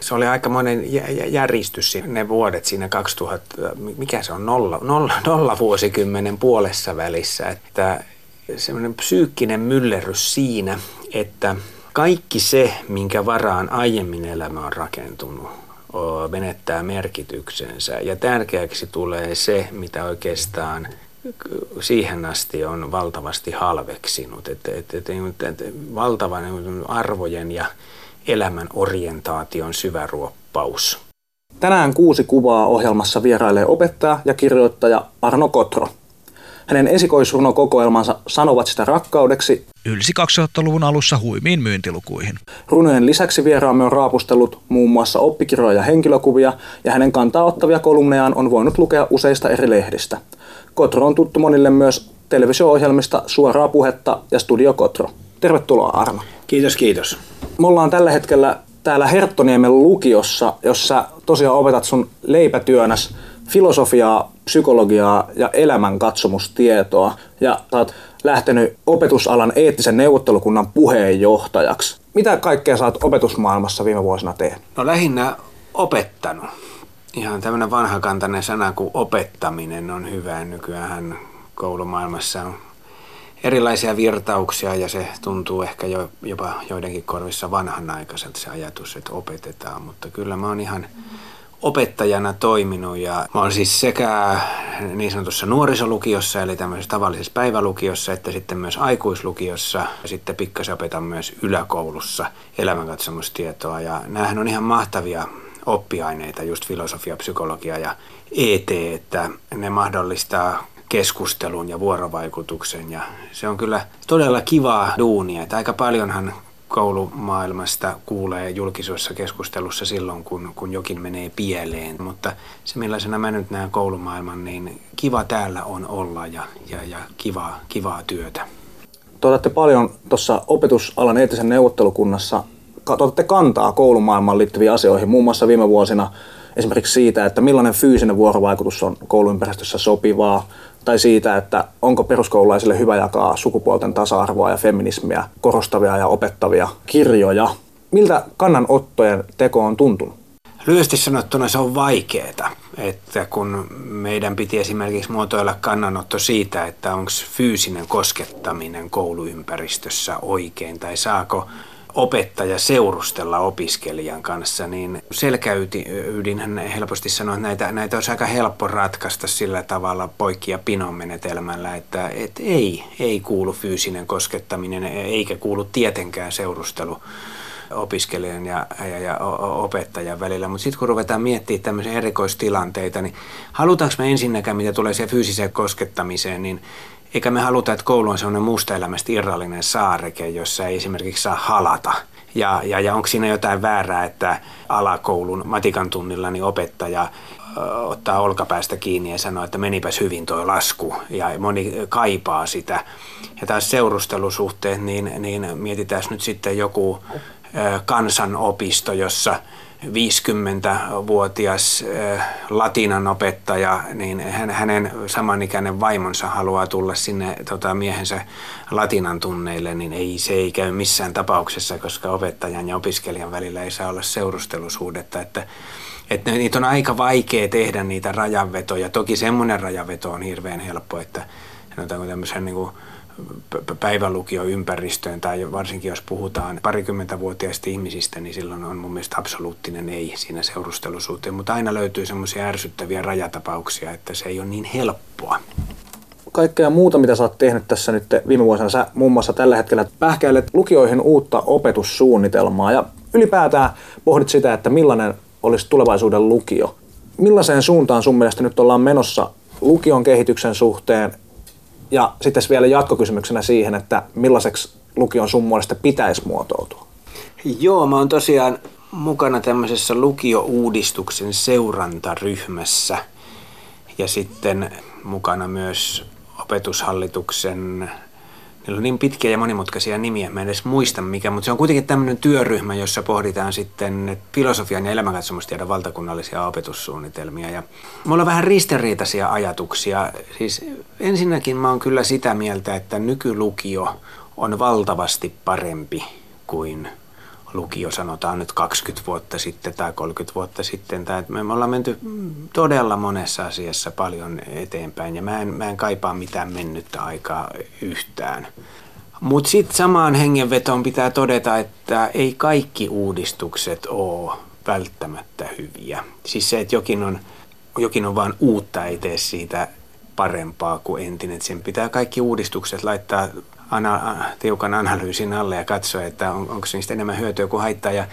Se oli aikamoinen järistys ne vuodet siinä 2000, mikä se on, nolla, nolla, nolla vuosikymmenen puolessa välissä, että semmoinen psyykkinen myllerrys siinä, että kaikki se, minkä varaan aiemmin elämä on rakentunut, menettää merkityksensä. Ja tärkeäksi tulee se, mitä oikeastaan siihen asti on valtavasti halveksinut. Että, että, että, että valtavan arvojen ja elämän orientaation syvä ruoppaus. Tänään kuusi kuvaa ohjelmassa vierailee opettaja ja kirjoittaja Arno Kotro. Hänen esikoisrunokokoelmansa sanovat sitä rakkaudeksi ylsi 2000-luvun alussa huimiin myyntilukuihin. Runojen lisäksi vieraamme on raapustellut muun muassa oppikirjoja ja henkilökuvia, ja hänen kantaa ottavia kolumnejaan on voinut lukea useista eri lehdistä. Kotro on tuttu monille myös televisio-ohjelmista Suoraa puhetta ja Studio Kotro. Tervetuloa Arno. Kiitos, kiitos. Me ollaan tällä hetkellä täällä Herttoniemen lukiossa, jossa tosiaan opetat sun leipätyönäs filosofiaa, psykologiaa ja elämänkatsomustietoa. Ja sä oot lähtenyt opetusalan eettisen neuvottelukunnan puheenjohtajaksi. Mitä kaikkea sä oot opetusmaailmassa viime vuosina tehnyt? No lähinnä opettanut. Ihan tämmöinen vanhakantainen sana kuin opettaminen on hyvä. Nykyään koulumaailmassa on erilaisia virtauksia ja se tuntuu ehkä jo, jopa joidenkin korvissa vanhanaikaiselta se ajatus, että opetetaan. Mutta kyllä mä oon ihan opettajana toiminut ja mä oon siis sekä niin sanotussa nuorisolukiossa eli tämmöisessä tavallisessa päivälukiossa että sitten myös aikuislukiossa ja sitten pikkasen opetan myös yläkoulussa elämänkatsomustietoa ja näähän on ihan mahtavia oppiaineita, just filosofia, psykologia ja ET, että ne mahdollistaa keskustelun ja vuorovaikutuksen ja se on kyllä todella kivaa duunia, että aika paljonhan koulumaailmasta kuulee julkisuudessa keskustelussa silloin, kun, kun jokin menee pieleen. Mutta se, millaisena mä nyt näen koulumaailman, niin kiva täällä on olla ja, ja, ja kivaa, kivaa työtä. Te paljon tuossa opetusalan eettisen neuvottelukunnassa, otatte kantaa koulumaailmaan liittyviin asioihin, muun muassa viime vuosina esimerkiksi siitä, että millainen fyysinen vuorovaikutus on kouluympäristössä sopivaa, tai siitä, että onko peruskoululaisille hyvä jakaa sukupuolten tasa-arvoa ja feminismiä korostavia ja opettavia kirjoja. Miltä kannanottojen teko on tuntunut? Lyhyesti sanottuna se on vaikeaa, että kun meidän piti esimerkiksi muotoilla kannanotto siitä, että onko fyysinen koskettaminen kouluympäristössä oikein tai saako opettaja seurustella opiskelijan kanssa, niin selkäydinhän helposti sanoo, että näitä, näitä olisi aika helppo ratkaista sillä tavalla poikki- ja pinon menetelmällä, että, että ei, ei kuulu fyysinen koskettaminen eikä kuulu tietenkään seurustelu opiskelijan ja, ja, ja opettajan välillä. Mutta sitten kun ruvetaan miettimään tämmöisiä erikoistilanteita, niin halutaanko me ensinnäkään, mitä tulee siihen fyysiseen koskettamiseen, niin eikä me haluta, että koulu on sellainen muusta elämästä irrallinen saareke, jossa ei esimerkiksi saa halata. Ja, ja, ja onko siinä jotain väärää, että alakoulun matikan tunnilla niin opettaja ottaa olkapäästä kiinni ja sanoo, että menipäs hyvin tuo lasku ja moni kaipaa sitä. Ja taas seurustelusuhteet, niin, niin mietitään nyt sitten joku kansanopisto, jossa 50-vuotias eh, latinan opettaja, niin hänen samanikäinen vaimonsa haluaa tulla sinne tota, miehensä latinan tunneille, niin ei, se ei käy missään tapauksessa, koska opettajan ja opiskelijan välillä ei saa olla seurustelusuhdetta. Että, että niitä on aika vaikea tehdä niitä rajanvetoja. Toki semmoinen rajanveto on hirveän helppo, että sanotaanko tämmöisen niin kuin päivälukioympäristöön tai varsinkin jos puhutaan parikymmentävuotiaista ihmisistä, niin silloin on mun mielestä absoluuttinen ei siinä seurustelusuuteen. Mutta aina löytyy semmoisia ärsyttäviä rajatapauksia, että se ei ole niin helppoa kaikkea muuta, mitä sä oot tehnyt tässä nyt viime vuosina. Sä muun muassa tällä hetkellä pähkäilet lukioihin uutta opetussuunnitelmaa ja ylipäätään pohdit sitä, että millainen olisi tulevaisuuden lukio. Millaiseen suuntaan sun mielestä nyt ollaan menossa lukion kehityksen suhteen ja sitten vielä jatkokysymyksenä siihen, että millaiseksi lukion sun mielestä pitäisi muotoutua? Joo, mä oon tosiaan mukana tämmöisessä lukio-uudistuksen seurantaryhmässä ja sitten mukana myös opetushallituksen Niillä on niin pitkiä ja monimutkaisia nimiä, mä en edes muista mikä, mutta se on kuitenkin tämmöinen työryhmä, jossa pohditaan sitten filosofian ja elämänkatsomustiedon valtakunnallisia opetussuunnitelmia. Ja mulla on vähän ristiriitaisia ajatuksia. Siis ensinnäkin mä oon kyllä sitä mieltä, että nykylukio on valtavasti parempi kuin lukio sanotaan nyt 20 vuotta sitten tai 30 vuotta sitten. Tai me ollaan menty todella monessa asiassa paljon eteenpäin ja mä en, mä en kaipaa mitään mennyttä aikaa yhtään. Mutta sitten samaan hengenvetoon pitää todeta, että ei kaikki uudistukset ole välttämättä hyviä. Siis se, että jokin on, jokin on vain uutta, ei tee siitä parempaa kuin entinen. Sen pitää kaikki uudistukset laittaa ana, tiukan analyysin alle ja katsoa, että on, onko niistä enemmän hyötyä kuin haittaa. Ja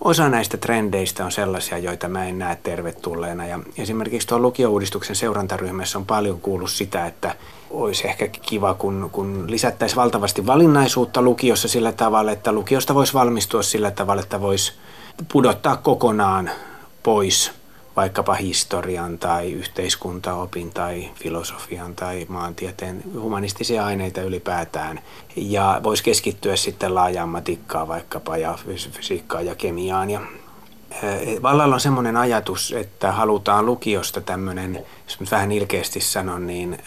osa näistä trendeistä on sellaisia, joita mä en näe tervetulleena. Ja esimerkiksi tuon lukiouudistuksen seurantaryhmässä on paljon kuullut sitä, että olisi ehkä kiva, kun, kun lisättäisiin valtavasti valinnaisuutta lukiossa sillä tavalla, että lukiosta voisi valmistua sillä tavalla, että voisi pudottaa kokonaan pois vaikkapa historian tai yhteiskuntaopin tai filosofian tai maantieteen humanistisia aineita ylipäätään. Ja voisi keskittyä sitten laajaan matikkaan vaikkapa ja fysiikkaan ja kemiaan. Ja Vallalla on semmoinen ajatus, että halutaan lukiosta tämmöinen, jos vähän ilkeästi sanon, niin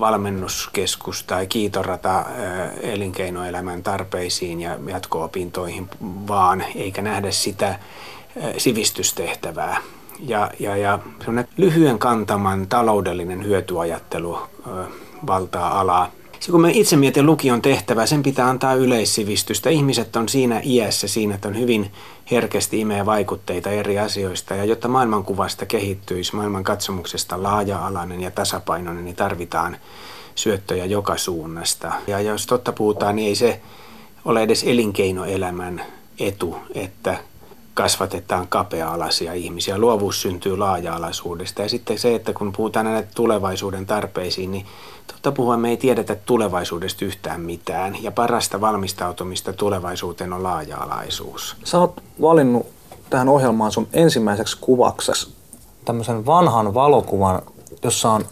valmennuskeskus tai kiitorata elinkeinoelämän tarpeisiin ja jatko-opintoihin vaan, eikä nähdä sitä sivistystehtävää. Ja, ja, ja lyhyen kantaman taloudellinen hyötyajattelu valtaa alaa. Se kun me itse mietin lukion tehtävää, sen pitää antaa yleissivistystä. Ihmiset on siinä iässä siinä, että on hyvin herkästi imee vaikutteita eri asioista. Ja jotta maailmankuvasta kehittyisi, maailman katsomuksesta laaja-alainen ja tasapainoinen, niin tarvitaan syöttöjä joka suunnasta. Ja jos totta puhutaan, niin ei se ole edes elinkeinoelämän etu, että kasvatetaan kapea-alaisia ihmisiä. Luovuus syntyy laaja-alaisuudesta. Ja sitten se, että kun puhutaan näitä tulevaisuuden tarpeisiin, niin totta puhuen me ei tiedetä tulevaisuudesta yhtään mitään. Ja parasta valmistautumista tulevaisuuteen on laaja-alaisuus. Sä oot valinnut tähän ohjelmaan sun ensimmäiseksi kuvaksi tämmöisen vanhan valokuvan, jossa on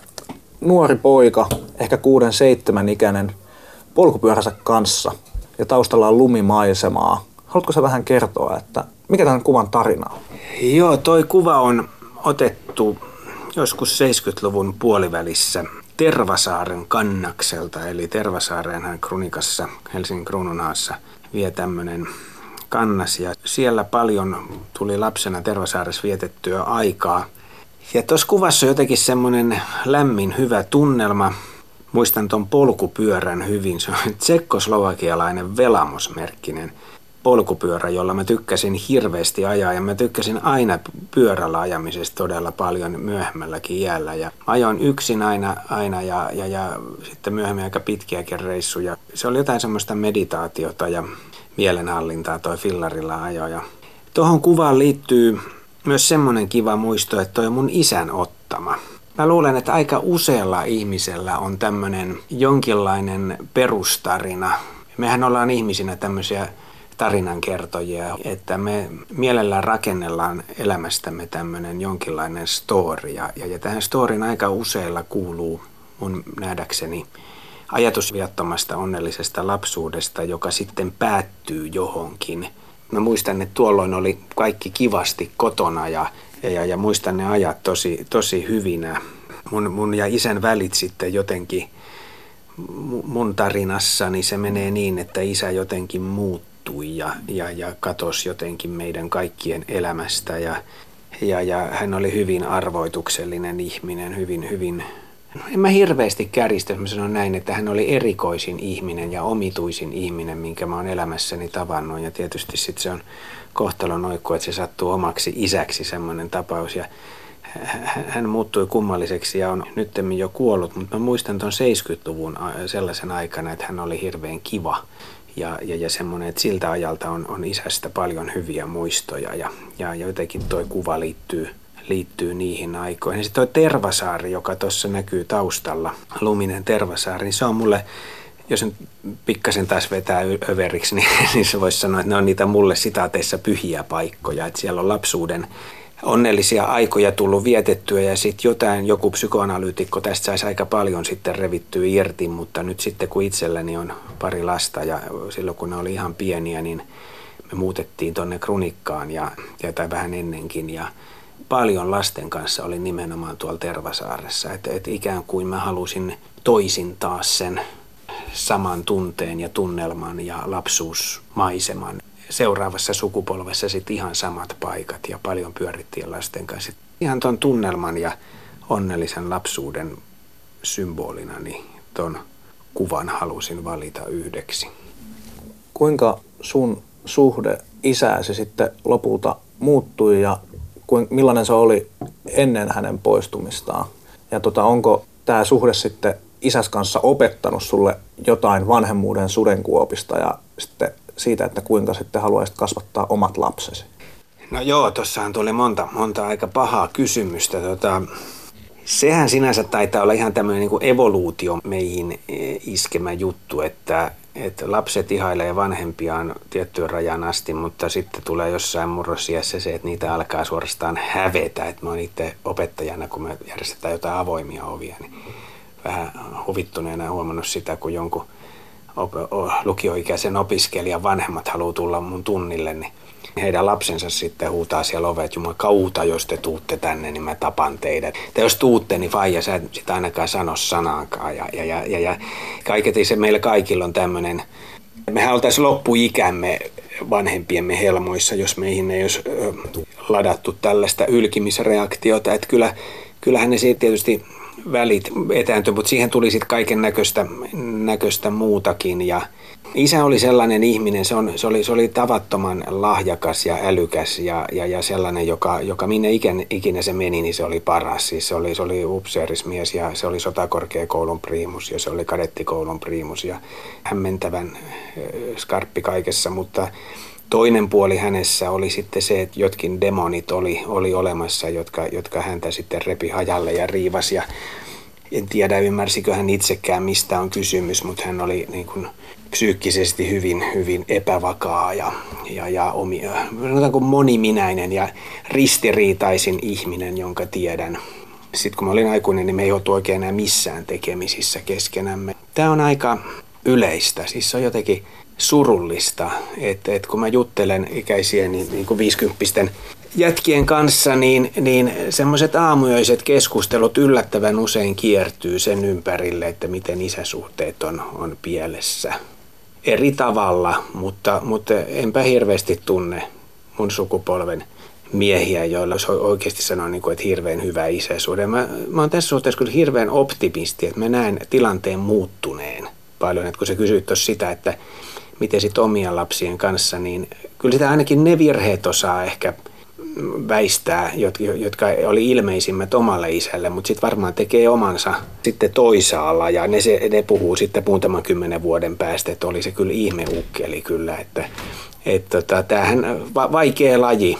nuori poika, ehkä kuuden seitsemän ikäinen, polkupyöränsä kanssa ja taustalla on lumimaisemaa. Haluatko sä vähän kertoa, että mikä tämän kuvan tarina on? Joo, toi kuva on otettu joskus 70-luvun puolivälissä Tervasaaren kannakselta, eli Tervasaareenhan Krunikassa Helsingin Kruununhaassa vie tämmöinen kannas ja siellä paljon tuli lapsena Tervasaaressa vietettyä aikaa. Ja tuossa kuvassa on jotenkin semmoinen lämmin, hyvä tunnelma. Muistan tuon polkupyörän hyvin. Se on tsekkoslovakialainen velamosmerkkinen polkupyörä, jolla mä tykkäsin hirveästi ajaa ja mä tykkäsin aina pyörällä ajamisesta todella paljon myöhemmälläkin iällä. Ja ajoin yksin aina, aina ja, ja, ja sitten myöhemmin aika pitkiäkin reissuja. Se oli jotain semmoista meditaatiota ja mielenhallintaa toi fillarilla ajo. Ja tuohon kuvaan liittyy myös semmoinen kiva muisto, että toi on mun isän ottama. Mä luulen, että aika usealla ihmisellä on tämmöinen jonkinlainen perustarina. Mehän ollaan ihmisinä tämmöisiä tarinankertojia, että me mielellään rakennellaan elämästämme tämmöinen jonkinlainen story. Ja, ja tähän storin aika useilla kuuluu mun nähdäkseni ajatus viattomasta onnellisesta lapsuudesta, joka sitten päättyy johonkin. Mä muistan, että tuolloin oli kaikki kivasti kotona ja, ja, ja muistan ne ajat tosi, tosi hyvinä. Mun, mun ja isän välit sitten jotenkin mun tarinassani se menee niin, että isä jotenkin muuttuu muuttui ja, ja, ja katosi jotenkin meidän kaikkien elämästä ja, ja, ja hän oli hyvin arvoituksellinen ihminen, hyvin, hyvin en mä hirveästi kärjistä, jos mä sanon näin, että hän oli erikoisin ihminen ja omituisin ihminen, minkä mä oon elämässäni tavannut. Ja tietysti sitten se on kohtalon oikku, että se sattuu omaksi isäksi semmoinen tapaus. Ja hän muuttui kummalliseksi ja on nyttemmin jo kuollut, mutta mä muistan tuon 70-luvun sellaisen aikana, että hän oli hirveän kiva ja, ja, ja semmoinen, että siltä ajalta on, on isästä paljon hyviä muistoja ja, ja, jotenkin tuo kuva liittyy, liittyy niihin aikoihin. Sitten tuo Tervasaari, joka tuossa näkyy taustalla, luminen Tervasaari, niin se on mulle, jos nyt pikkasen taas vetää överiksi, niin, niin se voisi sanoa, että ne on niitä mulle sitaateissa pyhiä paikkoja, että siellä on lapsuuden onnellisia aikoja tullut vietettyä ja sitten jotain, joku psykoanalyytikko tästä saisi aika paljon sitten revittyä irti, mutta nyt sitten kun itselläni on pari lasta ja silloin kun ne oli ihan pieniä, niin me muutettiin tuonne Krunikkaan ja, ja tai vähän ennenkin ja paljon lasten kanssa oli nimenomaan tuolla Tervasaaressa, että et ikään kuin mä halusin toisin taas sen saman tunteen ja tunnelman ja lapsuusmaiseman seuraavassa sukupolvessa sitten ihan samat paikat ja paljon pyörittiin lasten kanssa. Ihan tuon tunnelman ja onnellisen lapsuuden symbolina, niin tuon kuvan halusin valita yhdeksi. Kuinka sun suhde isääsi sitten lopulta muuttui ja millainen se oli ennen hänen poistumistaan? Ja tota, onko tämä suhde sitten isäs kanssa opettanut sulle jotain vanhemmuuden sudenkuopista ja sitten siitä, että kuinka sitten haluaisit kasvattaa omat lapsesi? No joo, tuossahan tuli monta, monta aika pahaa kysymystä. Tota, sehän sinänsä taitaa olla ihan tämmöinen niin evoluutio meihin eh, iskemä juttu, että, että lapset ihailee vanhempiaan tiettyyn rajan asti, mutta sitten tulee jossain murrosiässä se, että niitä alkaa suorastaan hävetä. Että mä oon itse opettajana, kun me järjestetään jotain avoimia ovia, niin vähän huvittuneena huomannut sitä, kun jonkun lukioikäisen opiskelijan vanhemmat haluaa tulla mun tunnille, niin heidän lapsensa sitten huutaa siellä ovet, Jumala kauta, jos te tuutte tänne, niin mä tapan teidät. Tai jos tuutte, niin faija, sä et sitä ainakaan sano sanaakaan. Ja, ja, ja, ja, ja kaiketi se meillä kaikilla on tämmöinen, mehän oltaisiin loppuikämme vanhempiemme helmoissa, jos meihin ei olisi ladattu tällaista ylkimisreaktiota. Että kyllä, kyllähän ne siitä tietysti välit etääntyi, mutta siihen tuli sitten kaiken näköistä, näköistä muutakin. Ja isä oli sellainen ihminen, se, on, se, oli, se oli tavattoman lahjakas ja älykäs ja, ja, ja sellainen, joka, joka minne ikinä, ikinä se meni, niin se oli paras. Siis se oli, se oli upseerismies ja se oli sotakorkeakoulun priimus ja se oli kadettikoulun priimus ja hämmentävän skarppi kaikessa, mutta toinen puoli hänessä oli sitten se, että jotkin demonit oli, oli olemassa, jotka, jotka häntä sitten repi hajalle ja riivasi. Ja en tiedä, ymmärsikö hän itsekään, mistä on kysymys, mutta hän oli niin kuin psyykkisesti hyvin, hyvin epävakaa ja, ja, ja omi, kuin moniminäinen ja ristiriitaisin ihminen, jonka tiedän. Sitten kun mä olin aikuinen, niin me ei oltu oikein enää missään tekemisissä keskenämme. Tämä on aika yleistä, siis se on jotenkin surullista, että, että kun mä juttelen ikäisiä niin, niin kuin 50 jätkien kanssa, niin, niin semmoiset aamuiset keskustelut yllättävän usein kiertyy sen ympärille, että miten isäsuhteet on, on pielessä. Eri tavalla, mutta, mutta enpä hirveästi tunne mun sukupolven miehiä, joilla olisi oikeasti sanoa, niin kuin, että hirveän hyvä isäsuhde. Mä, mä oon tässä suhteessa kyllä hirveän optimisti, että mä näen tilanteen muuttuneen paljon. Että kun sä kysyit tuossa sitä, että miten sitten omien lapsien kanssa, niin kyllä sitä ainakin ne virheet osaa ehkä väistää, jotka oli ilmeisimmät omalle isälle, mutta sitten varmaan tekee omansa sitten toisaalla ja ne, se, ne puhuu sitten muutaman kymmenen vuoden päästä, että oli se kyllä ihmeukkeli kyllä, että et tota, tämähän va- vaikea laji.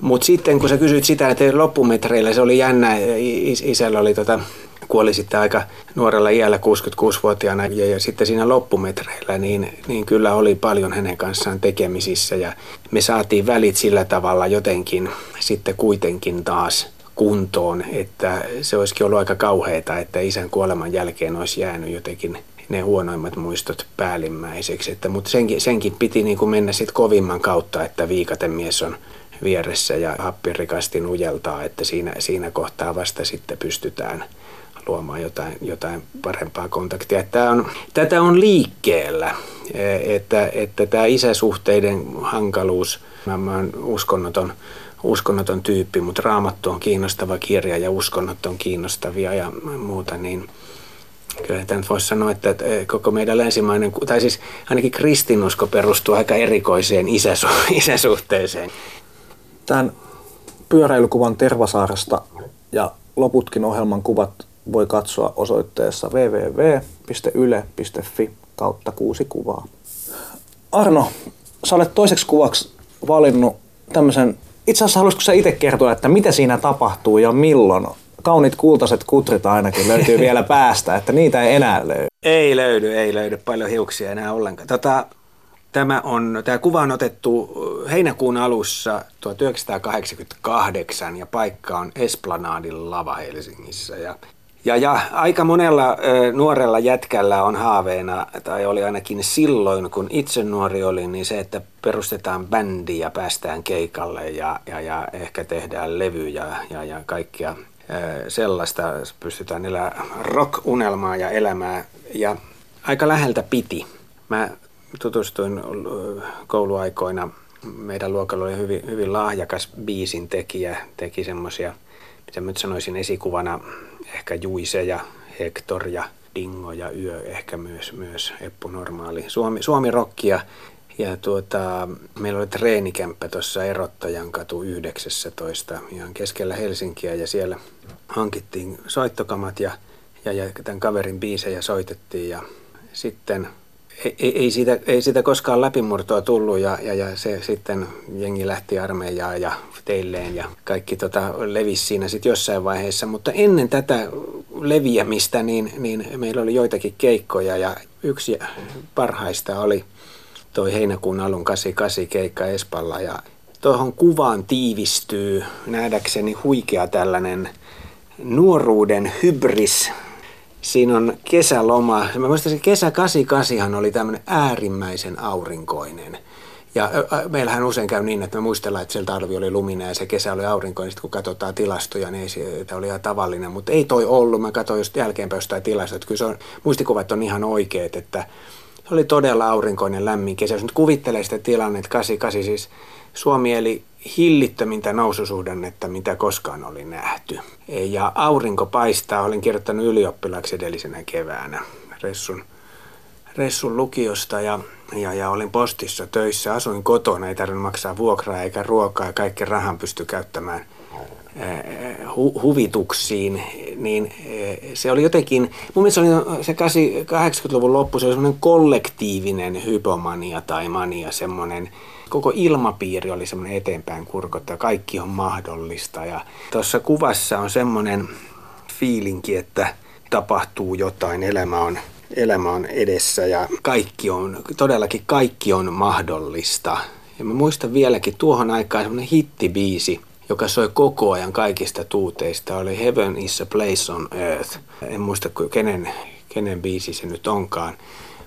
Mutta sitten kun sä kysyit sitä, että loppumetreillä se oli jännä, is- isällä oli tota, kuoli sitten aika nuorella iällä 66-vuotiaana ja, ja sitten siinä loppumetreillä, niin, niin kyllä oli paljon hänen kanssaan tekemisissä ja me saatiin välit sillä tavalla jotenkin sitten kuitenkin taas kuntoon, että se olisikin ollut aika kauheita, että isän kuoleman jälkeen olisi jäänyt jotenkin ne huonoimmat muistot päällimmäiseksi. Että, mutta senkin, senkin piti niin kuin mennä sitten kovimman kautta, että viikaten mies on vieressä ja happirikasti nujeltaa, että siinä, siinä kohtaa vasta sitten pystytään luomaan jotain, jotain parempaa kontaktia. Tämä on, tätä on liikkeellä, e, että, että tämä isäsuhteiden hankaluus, mä, mä oon uskonnoton, uskonnoton tyyppi, mutta raamattu on kiinnostava kirja ja uskonnot on kiinnostavia ja muuta, niin kyllä tämä voisi sanoa, että koko meidän länsimainen, tai siis ainakin kristinusko perustuu aika erikoiseen isäsu, isäsuhteeseen. Tämän pyöräilykuvan Tervasaaresta ja loputkin ohjelman kuvat voi katsoa osoitteessa www.yle.fi kautta kuusi kuvaa. Arno, sä olet toiseksi kuvaksi valinnut tämmöisen, itse asiassa haluaisitko sä itse kertoa, että mitä siinä tapahtuu ja milloin? Kauniit kultaiset kutrit ainakin löytyy vielä päästä, että niitä ei enää löydy. Ei löydy, ei löydy paljon hiuksia enää ollenkaan. Tota, Tämä, on, tämä kuva on otettu heinäkuun alussa 1988 ja paikka on Esplanadin lava Helsingissä. Ja ja, ja aika monella ö, nuorella jätkällä on haaveena, tai oli ainakin silloin, kun itse nuori oli, niin se, että perustetaan bändi ja päästään keikalle ja, ja, ja ehkä tehdään levyjä ja, ja kaikkia ö, sellaista. Pystytään elämään rock-unelmaa ja elämää. Ja aika läheltä piti. Mä tutustuin kouluaikoina Meidän luokalla oli hyvin, hyvin lahjakas biisin tekijä, teki semmoisia, mitä nyt sanoisin esikuvana, ehkä Juise ja Hector ja Dingo ja Yö, ehkä myös, myös Eppu Normaali. Suomi, Suomi rockia ja tuota, meillä oli treenikämppä tuossa Erottajan katu 19 ihan keskellä Helsinkiä ja siellä hankittiin soittokamat ja, ja, ja tämän kaverin biisejä soitettiin ja sitten ei, ei, siitä, ei siitä koskaan läpimurtoa tullut ja, ja, ja se sitten jengi lähti armeijaan ja teilleen ja kaikki tota levisi siinä sitten jossain vaiheessa. Mutta ennen tätä leviämistä niin, niin meillä oli joitakin keikkoja ja yksi parhaista oli toi heinäkuun alun 88 keikka Espalla ja tuohon kuvaan tiivistyy nähdäkseni huikea tällainen nuoruuden hybris. Siinä on kesäloma. Mä muistan, että kesä 88 oli tämmöinen äärimmäisen aurinkoinen. Ja meillähän usein käy niin, että me muistellaan, että siellä talvi oli luminen ja se kesä oli aurinkoinen. Sitten kun katsotaan tilastoja, niin se oli ihan tavallinen. Mutta ei toi ollut. Mä katsoin just jälkeenpäin jostain tilastoja. Kyllä se on, muistikuvat on ihan oikeat, että se oli todella aurinkoinen lämmin kesä. Jos nyt kuvittelee sitä tilannetta, 88 siis Suomi eli hillittömintä noususuhdannetta, mitä koskaan oli nähty. Ja aurinko paistaa, olin kirjoittanut ylioppilaaksi edellisenä keväänä Ressun, Ressun lukiosta ja, ja, ja olin postissa töissä, asuin kotona, ei tarvinnut maksaa vuokraa eikä ruokaa ja kaikki rahan pysty käyttämään hu- huvituksiin, niin se oli jotenkin, mun mielestä se oli se 80-luvun loppu, se oli semmoinen kollektiivinen hypomania tai mania, semmoinen, koko ilmapiiri oli semmoinen eteenpäin kurkotta, kaikki on mahdollista. Ja tuossa kuvassa on semmoinen fiilinki, että tapahtuu jotain, elämä on, elämä on edessä ja kaikki on, todellakin kaikki on mahdollista. Ja mä muistan vieläkin tuohon aikaan semmoinen hittibiisi, joka soi koko ajan kaikista tuuteista, oli Heaven is a place on earth. En muista kenen, kenen biisi se nyt onkaan.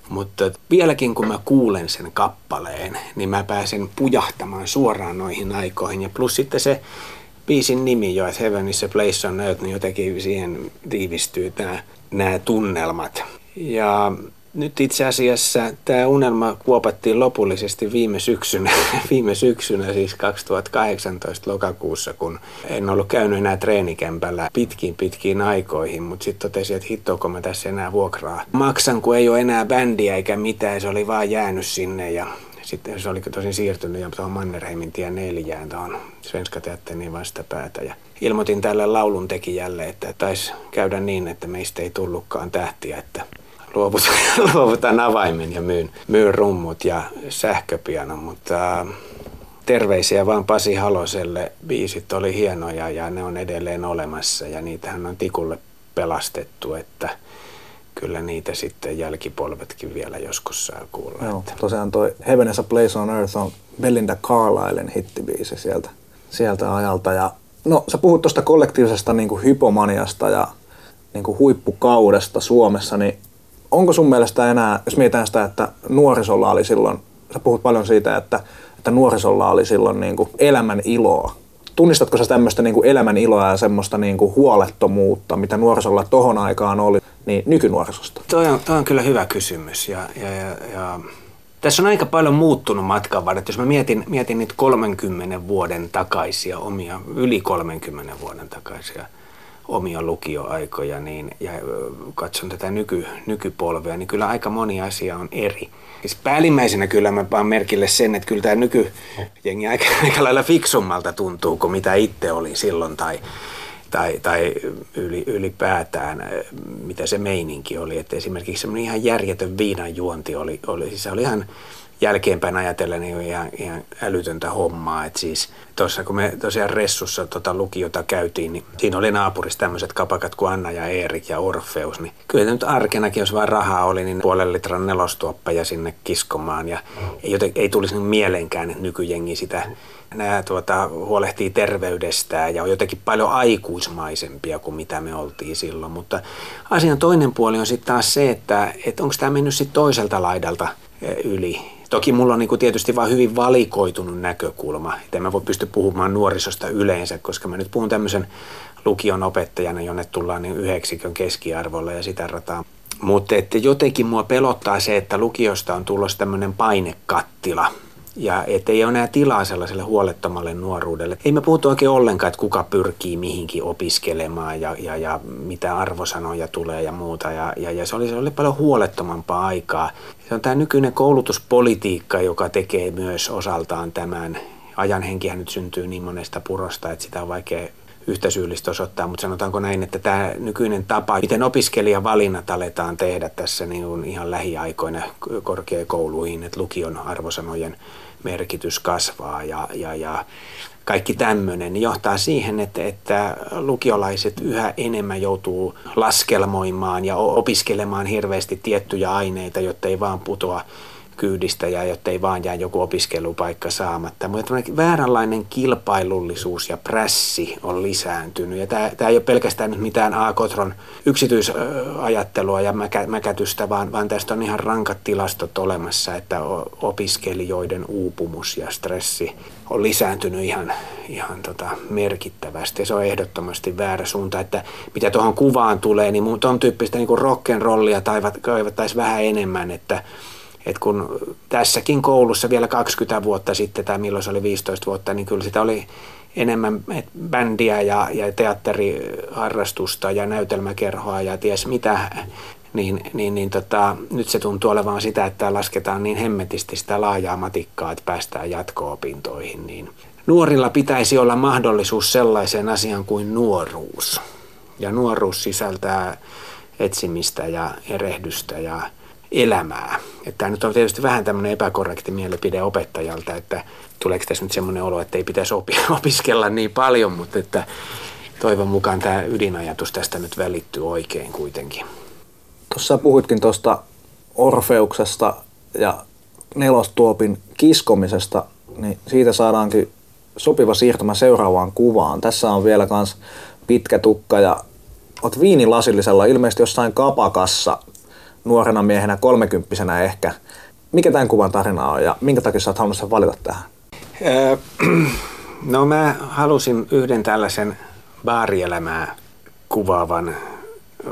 Mutta vieläkin kun mä kuulen sen kappaleen, niin mä pääsen pujahtamaan suoraan noihin aikoihin. Ja plus sitten se biisin nimi jo, että Heaven is a place on earth, niin jotenkin siihen tiivistyy nämä tunnelmat. Ja nyt itse asiassa tämä unelma kuopattiin lopullisesti viime syksynä, viime syksynä siis 2018 lokakuussa, kun en ollut käynyt enää treenikämpällä pitkiin pitkiin aikoihin, mutta sitten totesin, että hittoako mä tässä enää vuokraa. Maksan, kun ei ole enää bändiä eikä mitään, se oli vaan jäänyt sinne ja sitten se oli tosin siirtynyt jo tuohon Mannerheimin tie neljään tuohon Svenska Teatterin vastapäätä. Ja ilmoitin tälle laulun tekijälle, että taisi käydä niin, että meistä ei tullutkaan tähtiä, että luovutan, luovutan avaimen ja myyn, myyn rummut ja sähköpianon, mutta äh, terveisiä vaan Pasi Haloselle. Biisit oli hienoja ja ne on edelleen olemassa ja niitähän on tikulle pelastettu, että kyllä niitä sitten jälkipolvetkin vielä joskus saa kuulla. Joo, että. tosiaan toi Heaven is a Place on Earth on Belinda Carlislen hittibiisi sieltä, sieltä ajalta. Ja, no sä puhut tuosta kollektiivisesta niin kuin hypomaniasta ja niin kuin huippukaudesta Suomessa, niin onko sun mielestä enää, jos mietitään sitä, että nuorisolla oli silloin, sä puhut paljon siitä, että, että nuorisolla oli silloin niin kuin elämän iloa. Tunnistatko sä tämmöistä niin kuin elämän iloa ja semmoista niin kuin huolettomuutta, mitä nuorisolla tohon aikaan oli, niin nykynuorisosta? Toi on, toi on kyllä hyvä kysymys ja, ja, ja, ja tässä on aika paljon muuttunut matkan varrella. Jos mä mietin, mietin niitä 30 vuoden takaisia omia, yli 30 vuoden takaisia omia lukioaikoja niin, ja katson tätä nyky, nykypolvea, niin kyllä aika moni asia on eri. Siis päällimmäisenä kyllä mä vaan merkille sen, että kyllä tämä nykyjengi aika, aika lailla fiksummalta tuntuu kuin mitä itse oli silloin tai, tai, tai yli, ylipäätään, mitä se meininki oli. Että esimerkiksi semmoinen ihan järjetön viinanjuonti oli, oli siis se oli ihan jälkeenpäin ajatellen niin ihan, ihan älytöntä hommaa. Et siis tuossa kun me tosiaan Ressussa tota lukiota käytiin, niin siinä oli naapurissa tämmöiset kapakat kuin Anna ja Erik ja Orfeus. Niin kyllä nyt arkenakin, jos vain rahaa oli, niin puolen litran nelostuoppeja sinne kiskomaan. Ja ei, joten, ei tulisi niin mieleenkään, että nykyjengi sitä nämä tuota, huolehtii terveydestään ja on jotenkin paljon aikuismaisempia kuin mitä me oltiin silloin. Mutta asian toinen puoli on sitten taas se, että, että onko tämä mennyt sitten toiselta laidalta yli Toki mulla on niin kuin tietysti vain hyvin valikoitunut näkökulma. että mä voi pysty puhumaan nuorisosta yleensä, koska mä nyt puhun tämmöisen lukion opettajana, jonne tullaan niin yhdeksikön keskiarvolla ja sitä rataa. Mutta jotenkin mua pelottaa se, että lukiosta on tulossa tämmöinen painekattila, Ja ettei ole enää tilaa sellaiselle huolettomalle nuoruudelle. Ei me puhuta oikein ollenkaan, että kuka pyrkii mihinkin opiskelemaan ja, ja, ja mitä arvosanoja tulee ja muuta. Ja, ja, ja se, oli, se oli paljon huolettomampaa aikaa. Se on tämä nykyinen koulutuspolitiikka, joka tekee myös osaltaan tämän. Ajan henkihän nyt syntyy niin monesta purosta, että sitä on vaikea yhtä syyllistä osoittaa, mutta sanotaanko näin, että tämä nykyinen tapa, miten opiskelijavalinnat aletaan tehdä tässä niin ihan lähiaikoina korkeakouluihin, että lukion arvosanojen merkitys kasvaa ja, ja, ja kaikki tämmöinen niin johtaa siihen, että, että lukiolaiset yhä enemmän joutuu laskelmoimaan ja opiskelemaan hirveästi tiettyjä aineita, jotta ei vaan putoa kyydistä ja jotta ei vaan jää joku opiskelupaikka saamatta. Mutta vääränlainen kilpailullisuus ja prässi on lisääntynyt. Ja tämä, tämä ei ole pelkästään nyt mitään A-Kotron yksityisajattelua ja mäkä, mäkätystä, vaan, vaan tästä on ihan rankat tilastot olemassa, että opiskelijoiden uupumus ja stressi on lisääntynyt ihan, ihan tota merkittävästi. Se on ehdottomasti väärä suunta, että mitä tuohon kuvaan tulee, niin tuon tyyppistä niin rock'n'rollia kaivattaisiin vähän enemmän, että että kun tässäkin koulussa vielä 20 vuotta sitten tai milloin se oli 15 vuotta, niin kyllä sitä oli enemmän bändiä ja, ja teatteriharrastusta ja näytelmäkerhoa ja ties mitä, niin, niin, niin tota, nyt se tuntuu olevan sitä, että lasketaan niin hemmetisti sitä laajaa matikkaa, että päästään jatko-opintoihin. Niin nuorilla pitäisi olla mahdollisuus sellaiseen asiaan kuin nuoruus. Ja nuoruus sisältää etsimistä ja erehdystä ja elämää. Että tämä nyt on tietysti vähän tämmöinen epäkorrekti mielipide opettajalta, että tuleeko tässä nyt semmoinen olo, että ei pitäisi opiskella niin paljon, mutta että toivon mukaan tämä ydinajatus tästä nyt välittyy oikein kuitenkin. Tuossa puhuitkin tuosta Orfeuksesta ja nelostuopin kiskomisesta, niin siitä saadaankin sopiva siirtymä seuraavaan kuvaan. Tässä on vielä kans pitkä tukka ja oot viinilasillisella ilmeisesti jossain kapakassa nuorena miehenä, kolmekymppisenä ehkä. Mikä tämän kuvan tarina on ja minkä takia sä oot halunnut sen valita tähän? Öö, no mä halusin yhden tällaisen baarielämää kuvaavan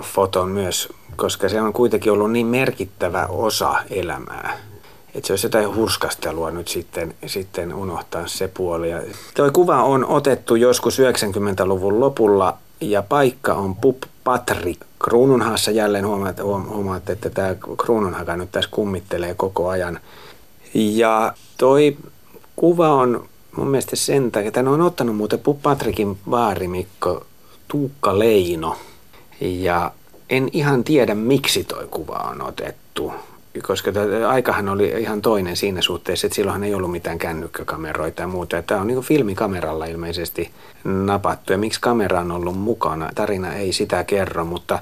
foton myös, koska se on kuitenkin ollut niin merkittävä osa elämää. Että se olisi jotain hurskastelua nyt sitten, sitten unohtaa se puoli. Ja tuo kuva on otettu joskus 90-luvun lopulla ja paikka on Pup Patrik. Kruununhaassa jälleen huomaat, huomaat, että tämä kruununhaka nyt tässä kummittelee koko ajan. Ja toi kuva on mun mielestä sen takia, että on ottanut muuten Pup Patrikin vaarimikko Tuukka Leino. Ja en ihan tiedä, miksi toi kuva on otettu koska aikahan oli ihan toinen siinä suhteessa, että silloinhan ei ollut mitään kännykkäkameroita ja muuta. Tämä on niin kuin filmikameralla ilmeisesti napattu ja miksi kamera on ollut mukana, tarina ei sitä kerro, mutta,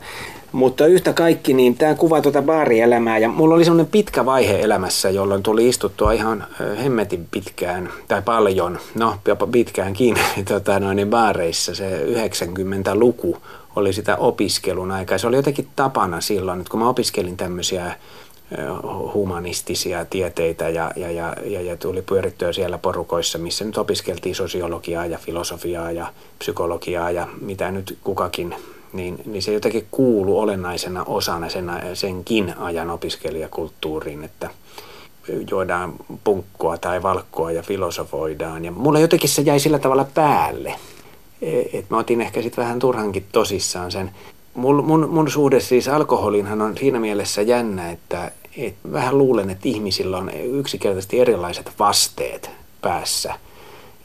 mutta yhtä kaikki, niin tämä kuvaa tuota baarielämää ja mulla oli semmoinen pitkä vaihe elämässä, jolloin tuli istuttua ihan hemmetin pitkään tai paljon, no jopa pitkäänkin tota, noin, baareissa se 90-luku oli sitä opiskelun aikaa. Se oli jotenkin tapana silloin, että kun mä opiskelin tämmöisiä humanistisia tieteitä ja, ja, ja, ja, ja tuli pyörittyä siellä porukoissa, missä nyt opiskeltiin sosiologiaa ja filosofiaa ja psykologiaa ja mitä nyt kukakin, niin, niin se jotenkin kuulu olennaisena osana sen, senkin ajan opiskelijakulttuuriin, että juodaan punkkua tai valkkoa ja filosofoidaan. Ja mulla jotenkin se jäi sillä tavalla päälle, e, että mä otin ehkä sitten vähän turhankin tosissaan sen. Mun, mun, mun suhde siis alkoholinhan on siinä mielessä jännä, että et vähän luulen, että ihmisillä on yksinkertaisesti erilaiset vasteet päässä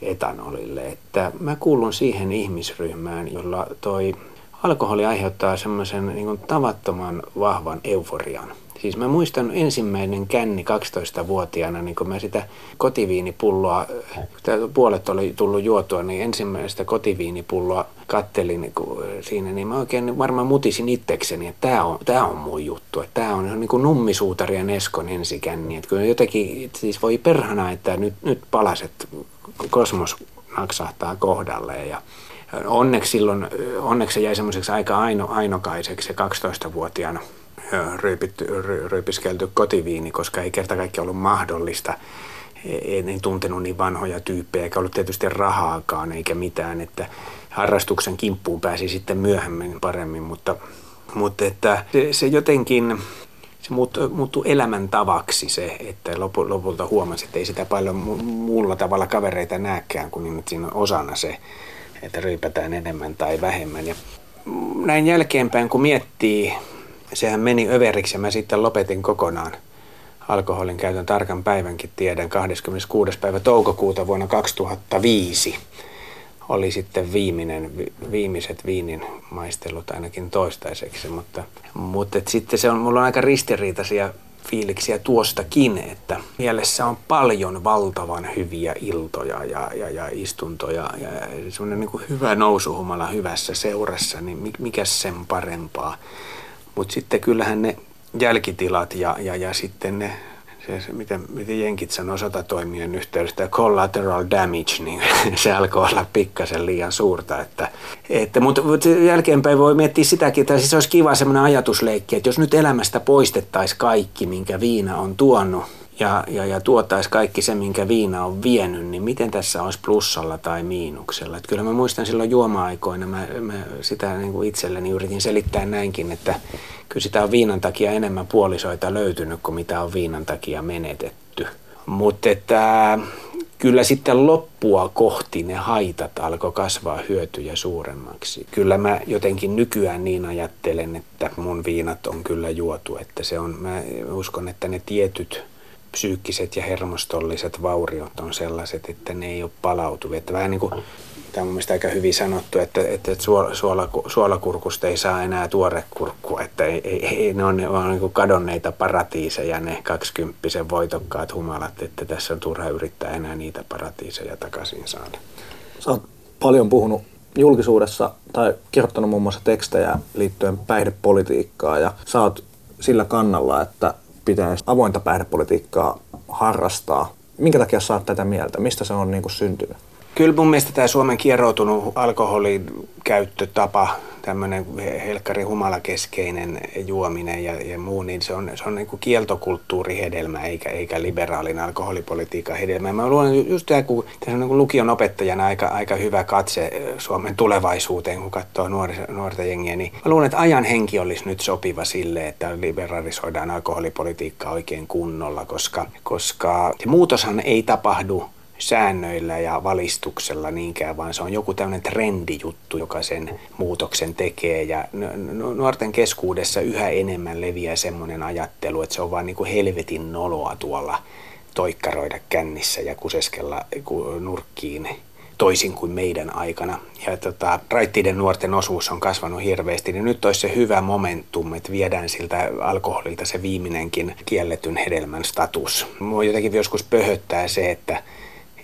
etanolille. Että mä kuulun siihen ihmisryhmään, jolla toi alkoholi aiheuttaa semmoisen niin tavattoman vahvan euforian. Siis mä muistan ensimmäinen känni 12-vuotiaana, niin kun mä sitä kotiviinipulloa, puolet oli tullut juotua, niin ensimmäistä kotiviinipulloa kattelin niin siinä, niin mä oikein varmaan mutisin itsekseni, että tämä on, tää on mun juttu. Että tämä on niin kuin nummisuutari ja Neskon ensikänni. Että kyllä jotenkin, siis voi perhana, että nyt, nyt palaset, kosmos naksahtaa kohdalleen ja onneksi silloin, onneksi se jäi semmoiseksi aika aino, ainokaiseksi 12-vuotiaana ryypitty, ryypiskelty kotiviini, koska ei kerta kaikkiaan ollut mahdollista. E, en tuntenut niin vanhoja tyyppejä, eikä ollut tietysti rahaakaan eikä mitään, että harrastuksen kimppuun pääsi sitten myöhemmin paremmin, mutta, mutta että se, se jotenkin se muuttui, elämäntavaksi se, että lopulta huomasi, että ei sitä paljon muulla tavalla kavereita näkään, kun nyt siinä on osana se, että ryypätään enemmän tai vähemmän. Ja näin jälkeenpäin, kun miettii, sehän meni överiksi ja mä sitten lopetin kokonaan alkoholin käytön tarkan päivänkin tiedän 26. päivä toukokuuta vuonna 2005 oli sitten viimeinen, viimeiset viinin maistelut ainakin toistaiseksi, mutta, mutta et sitten se on, mulla on aika ristiriitaisia fiiliksiä tuostakin, että mielessä on paljon valtavan hyviä iltoja ja, ja, ja istuntoja ja semmoinen niin hyvä nousuhumala hyvässä seurassa, niin mikä sen parempaa. Mutta sitten kyllähän ne jälkitilat ja, ja, ja sitten ne se, se miten, miten jenkit sanoo sotatoimien yhteydessä, collateral damage, niin se alkoi olla pikkasen liian suurta. Että, että, mutta, mutta jälkeenpäin voi miettiä sitäkin, että siis olisi kiva semmoinen ajatusleikki, että jos nyt elämästä poistettaisiin kaikki, minkä viina on tuonut, ja, ja, ja tuotaisi kaikki se, minkä viina on vienyt, niin miten tässä olisi plussalla tai miinuksella. Että kyllä mä muistan silloin juoma-aikoina, mä, mä sitä niin kuin itselleni yritin selittää näinkin, että kyllä sitä on viinan takia enemmän puolisoita löytynyt kuin mitä on viinan takia menetetty. Mutta että kyllä sitten loppua kohti ne haitat alkoi kasvaa hyötyjä suuremmaksi. Kyllä mä jotenkin nykyään niin ajattelen, että mun viinat on kyllä juotu, että se on, mä uskon, että ne tietyt psyykkiset ja hermostolliset vauriot on sellaiset, että ne ei ole palautuvia. Että vähän niin kuin, tämä on mielestäni aika hyvin sanottu, että, että suola, suolakurkusta ei saa enää tuorekurkkua, että ei, ei, ne on, ne on niin kadonneita paratiiseja ne kaksikymppisen voitokkaat humalat, että tässä on turha yrittää enää niitä paratiiseja takaisin saada. Sä oot paljon puhunut julkisuudessa tai kirjoittanut muun muassa tekstejä liittyen päihdepolitiikkaan ja sä oot sillä kannalla, että pitäisi avointa päihdepolitiikkaa harrastaa. Minkä takia saat tätä mieltä? Mistä se on niin kuin syntynyt? Kyllä mun mielestä tämä Suomen kieroutunut alkoholin käyttötapa tämmöinen helkkari humalakeskeinen juominen ja, ja muu, niin se on, se on niin kuin kieltokulttuurihedelmä eikä, eikä liberaalin alkoholipolitiikan hedelmä. Mä luulen just tämä, kun tässä on niin lukion opettajana aika, aika hyvä katse Suomen tulevaisuuteen, kun katsoo nuori, nuorta jengiä, niin mä luulen, että ajan henki olisi nyt sopiva sille, että liberalisoidaan alkoholipolitiikkaa oikein kunnolla, koska, koska se muutoshan ei tapahdu säännöillä ja valistuksella niinkään, vaan se on joku tämmöinen trendijuttu, joka sen muutoksen tekee. Ja nuorten keskuudessa yhä enemmän leviää semmoinen ajattelu, että se on vaan niin kuin helvetin noloa tuolla toikkaroida kännissä ja kuseskella nurkkiin toisin kuin meidän aikana. Ja tota, raittiiden nuorten osuus on kasvanut hirveästi, niin nyt olisi se hyvä momentum, että viedään siltä alkoholilta se viimeinenkin kielletyn hedelmän status. Mua jotenkin joskus pöhöttää se, että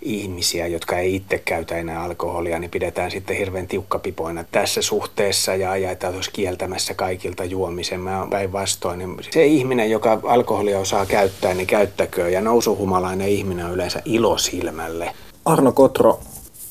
ihmisiä, jotka ei itse käytä enää alkoholia, niin pidetään sitten hirveän tiukkapipoina tässä suhteessa ja, että olisi kieltämässä kaikilta juomisen. Mä päinvastoin, niin se ihminen, joka alkoholia osaa käyttää, niin käyttäköön ja nousuhumalainen ihminen on yleensä ilosilmälle. Arno Kotro,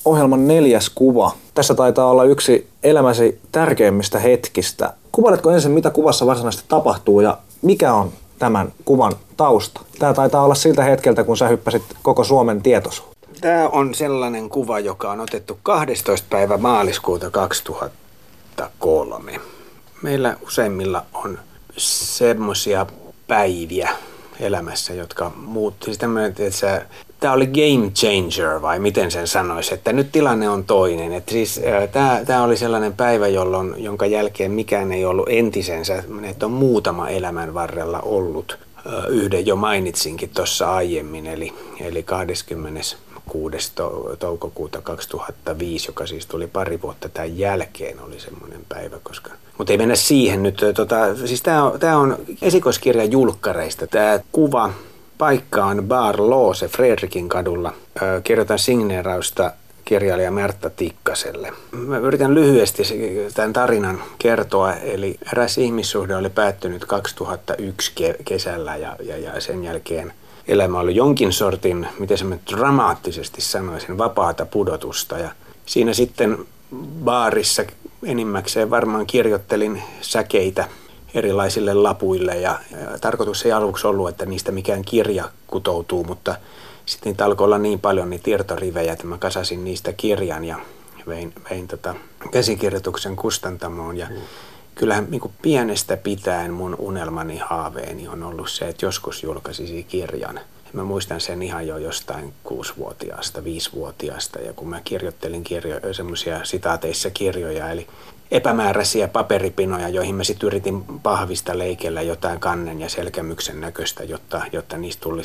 ohjelman neljäs kuva. Tässä taitaa olla yksi elämäsi tärkeimmistä hetkistä. Kuvailetko ensin, mitä kuvassa varsinaisesti tapahtuu ja mikä on tämän kuvan tausta? Tämä taitaa olla siltä hetkeltä, kun sä hyppäsit koko Suomen tietoisuuteen. Tämä on sellainen kuva, joka on otettu 12. päivä maaliskuuta 2003. Meillä useimmilla on semmoisia päiviä elämässä, jotka muuttuu. Siis että sä, tämä oli game changer vai miten sen sanoisi, että nyt tilanne on toinen. Että siis, tämä, tämä oli sellainen päivä, jolloin, jonka jälkeen mikään ei ollut entisensä, että on muutama elämän varrella ollut. Yhden jo mainitsinkin tuossa aiemmin, eli, eli 20. 6. toukokuuta 2005, joka siis tuli pari vuotta tämän jälkeen, oli semmoinen päivä, koska... Mutta ei mennä siihen nyt. Tota, siis tämä on, on esikoiskirja julkkareista. Tämä kuva, paikka on Bar Loose Fredrikin kadulla. kirjoitan signeerausta kirjailija Märtta Tikkaselle. Mä yritän lyhyesti tämän tarinan kertoa. Eli eräs ihmissuhde oli päättynyt 2001 kesällä ja, ja, ja sen jälkeen – elämä oli jonkin sortin, miten se dramaattisesti sanoisin, vapaata pudotusta. Ja siinä sitten baarissa enimmäkseen varmaan kirjoittelin säkeitä erilaisille lapuille. Ja, tarkoitus ei aluksi ollut, että niistä mikään kirja kutoutuu, mutta sitten niitä alkoi olla niin paljon niitä tietotorivejä, että mä kasasin niistä kirjan ja vein, vein tota käsikirjoituksen kustantamoon. Ja mm kyllähän niin pienestä pitäen mun unelmani haaveeni on ollut se, että joskus julkaisisi kirjan. Mä muistan sen ihan jo jostain kuusivuotiaasta, viisivuotiaasta ja kun mä kirjoittelin kirjo, semmoisia sitaateissa kirjoja, eli epämääräisiä paperipinoja, joihin mä sitten yritin pahvista leikellä jotain kannen ja selkämyksen näköistä, jotta, jotta niistä tuli,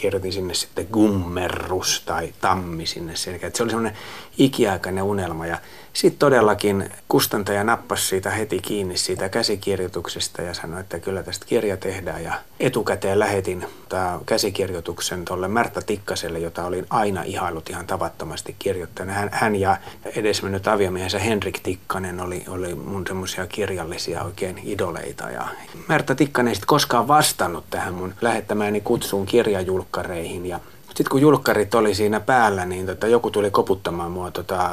kirjoitin sinne sitten gummerus tai tammi sinne selkä. se oli semmoinen ikiaikainen unelma ja sitten todellakin kustantaja nappasi siitä heti kiinni siitä käsikirjoituksesta ja sanoi, että kyllä tästä kirja tehdään. Ja etukäteen lähetin käsikirjoituksen tuolle Märta Tikkaselle, jota olin aina ihailut ihan tavattomasti kirjoittanut. Hän, hän ja edesmennyt aviomiehensä Henrik Tikkanen oli, oli mun semmoisia kirjallisia oikein idoleita. Ja Märta Tikkanen ei sitten koskaan vastannut tähän mun lähettämääni kutsuun kirjajulkkareihin. Ja sitten kun julkkarit oli siinä päällä, niin tota, joku tuli koputtamaan mua tota,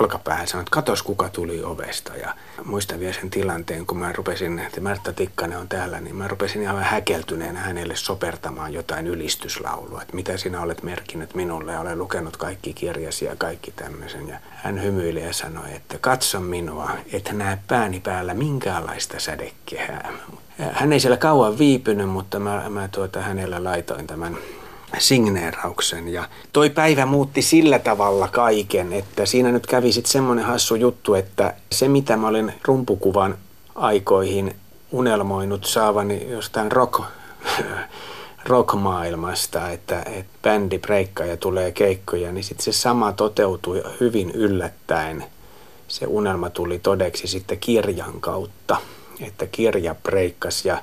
olkapäähän sanoi, että katos kuka tuli ovesta. Ja muistan vielä sen tilanteen, kun mä rupesin, että Märta Tikkanen on täällä, niin mä rupesin ihan häkeltyneenä hänelle sopertamaan jotain ylistyslaulua. Että mitä sinä olet merkinnyt minulle ja olen lukenut kaikki kirjasi ja kaikki tämmöisen. Ja hän hymyili ja sanoi, että katso minua, että näe pääni päällä minkäänlaista sädekehää. Hän ei siellä kauan viipynyt, mutta mä, mä tuota, hänellä laitoin tämän signeerauksen. Ja toi päivä muutti sillä tavalla kaiken, että siinä nyt kävi sitten semmoinen hassu juttu, että se mitä mä olin rumpukuvan aikoihin unelmoinut saavani jostain rock, rockmaailmasta, että, että bändi breikkaa ja tulee keikkoja, niin sitten se sama toteutui hyvin yllättäen. Se unelma tuli todeksi sitten kirjan kautta, että kirja breikkasi ja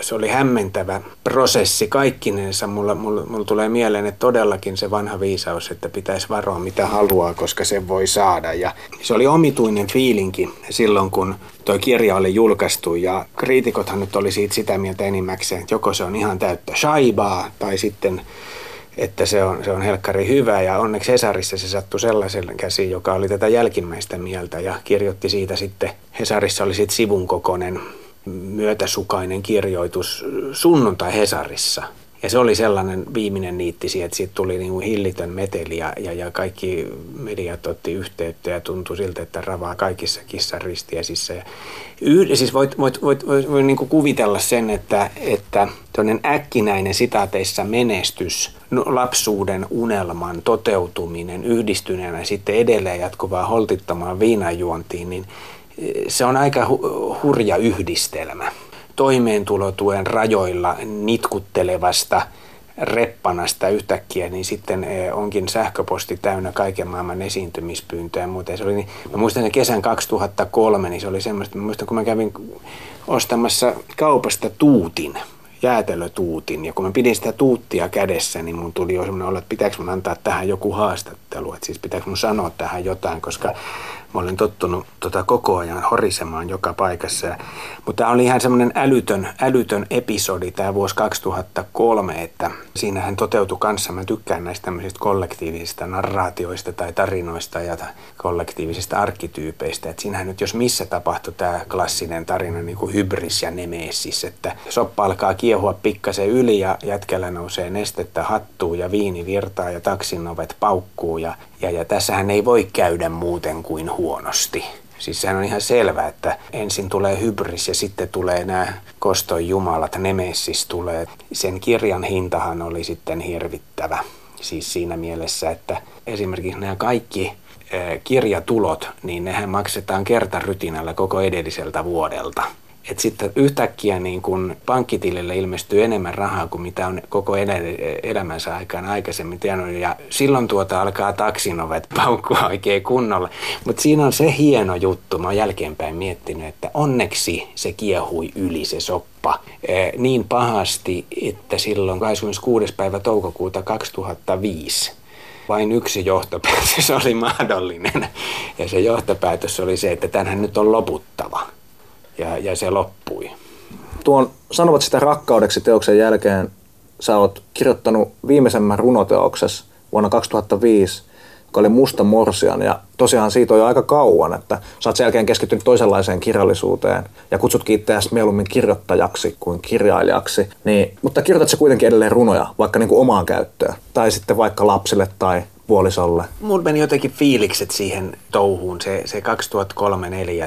se oli hämmentävä prosessi kaikkinensa. Mulla, mulla, mulla tulee mieleen, että todellakin se vanha viisaus, että pitäisi varoa mitä haluaa, koska se voi saada. Ja se oli omituinen fiilinki silloin, kun tuo kirja oli julkaistu ja kriitikothan nyt oli siitä sitä mieltä enimmäkseen, että joko se on ihan täyttä shaibaa tai sitten että se on, se on helkkari hyvä ja onneksi Hesarissa se sattui sellaisen käsiin, joka oli tätä jälkimmäistä mieltä ja kirjoitti siitä sitten, Hesarissa oli sitten sivun kokoinen myötäsukainen kirjoitus sunnuntai Hesarissa. Ja se oli sellainen viimeinen niitti että siitä tuli niin kuin hillitön meteli ja, ja, ja kaikki mediat otti yhteyttä ja tuntui siltä, että ravaa kaikissa kissan ristiesissä. Ja yhd, siis voit, voit, voit, voit, voit niin kuin kuvitella sen, että, että äkkinäinen sitaateissa menestys, no, lapsuuden unelman toteutuminen yhdistyneenä sitten edelleen jatkuvaa holtittomaan viinajuontiin, niin se on aika hurja yhdistelmä. Toimeentulotuen rajoilla nitkuttelevasta reppanasta yhtäkkiä, niin sitten e, onkin sähköposti täynnä kaiken maailman esiintymispyyntöjä mutta Se oli, niin, mä muistan kesän 2003, niin se oli semmoista, mä muistan kun mä kävin ostamassa kaupasta tuutin, jäätelötuutin. Ja kun mä pidin sitä tuuttia kädessä, niin mun tuli jo semmoinen olo, että pitääkö mun antaa tähän joku haastattelu. Että siis pitääkö mun sanoa tähän jotain, koska Mä olin tottunut tota koko ajan horisemaan joka paikassa. Mutta tämä oli ihan semmoinen älytön, älytön episodi tämä vuosi 2003, että siinähän toteutui kanssa. Mä tykkään näistä tämmöisistä kollektiivisista narraatioista tai tarinoista ja kollektiivisista arkkityypeistä. Että siinähän nyt jos missä tapahtui tämä klassinen tarina niin kuin hybris ja nemesis, että soppa alkaa kiehua pikkasen yli ja jätkällä nousee nestettä hattuu ja viini virtaa ja taksin ovet paukkuu ja ja, ja tässähän ei voi käydä muuten kuin huonosti. Siis sehän on ihan selvä, että ensin tulee hybris ja sitten tulee nämä koston jumalat, Nemesis tulee. Sen kirjan hintahan oli sitten hirvittävä. Siis siinä mielessä, että esimerkiksi nämä kaikki kirjatulot, niin nehän maksetaan kertarytinällä koko edelliseltä vuodelta että sitten yhtäkkiä niin kun pankkitilille ilmestyy enemmän rahaa kuin mitä on koko elämänsä aikana aikaisemmin tiennyt. Ja silloin tuota alkaa taksinovet paukkua oikein kunnolla. Mutta siinä on se hieno juttu, mä oon jälkeenpäin miettinyt, että onneksi se kiehui yli se soppa niin pahasti, että silloin 26. päivä toukokuuta 2005 vain yksi johtopäätös oli mahdollinen. Ja se johtopäätös oli se, että tänhän nyt on loputtava ja, ja se loppui. Tuon Sanovat sitä rakkaudeksi teoksen jälkeen sä oot kirjoittanut viimeisemmän runoteoksessa vuonna 2005, joka oli Musta Morsian. Ja tosiaan siitä on jo aika kauan, että sä oot sen jälkeen keskittynyt toisenlaiseen kirjallisuuteen ja kutsutkin itseäsi mieluummin kirjoittajaksi kuin kirjailijaksi. Niin, mutta kirjoitat sä kuitenkin edelleen runoja, vaikka niin kuin omaan käyttöön, tai sitten vaikka lapsille tai puolisolle? Mulla meni jotenkin fiilikset siihen touhuun. Se, se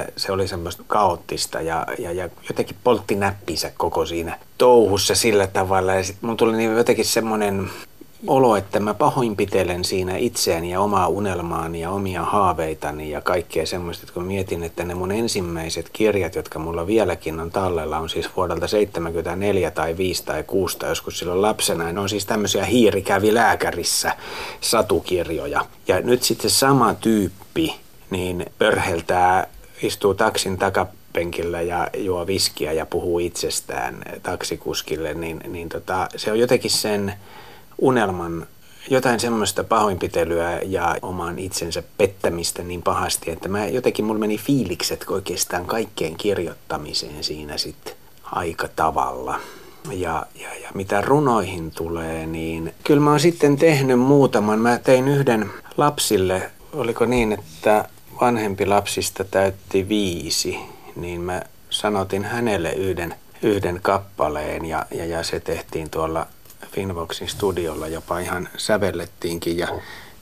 2003-2004, se oli semmoista kaoottista ja, ja, ja jotenkin poltti näppinsä koko siinä touhussa sillä tavalla. Ja sitten mulla tuli niin jotenkin semmoinen olo, että mä pahoinpitelen siinä itseäni ja omaa unelmaani ja omia haaveitani ja kaikkea semmoista, että kun mietin, että ne mun ensimmäiset kirjat, jotka mulla vieläkin on tallella, on siis vuodelta 74 tai 5 tai 6 tai joskus silloin lapsena. Ne on siis tämmöisiä hiiri kävi lääkärissä satukirjoja. Ja nyt sitten sama tyyppi niin pörheltää, istuu taksin takapenkillä ja juo viskiä ja puhuu itsestään taksikuskille, niin, niin tota, se on jotenkin sen unelman jotain semmoista pahoinpitelyä ja oman itsensä pettämistä niin pahasti, että mä jotenkin mulla meni fiilikset oikeastaan kaikkeen kirjoittamiseen siinä sitten aika tavalla. Ja, ja, ja mitä runoihin tulee, niin kyllä mä oon sitten tehnyt muutaman. Mä tein yhden lapsille, oliko niin, että vanhempi lapsista täytti viisi, niin mä sanotin hänelle yhden, yhden kappaleen ja, ja, ja se tehtiin tuolla Finvoxin studiolla jopa ihan sävellettiinkin. Ja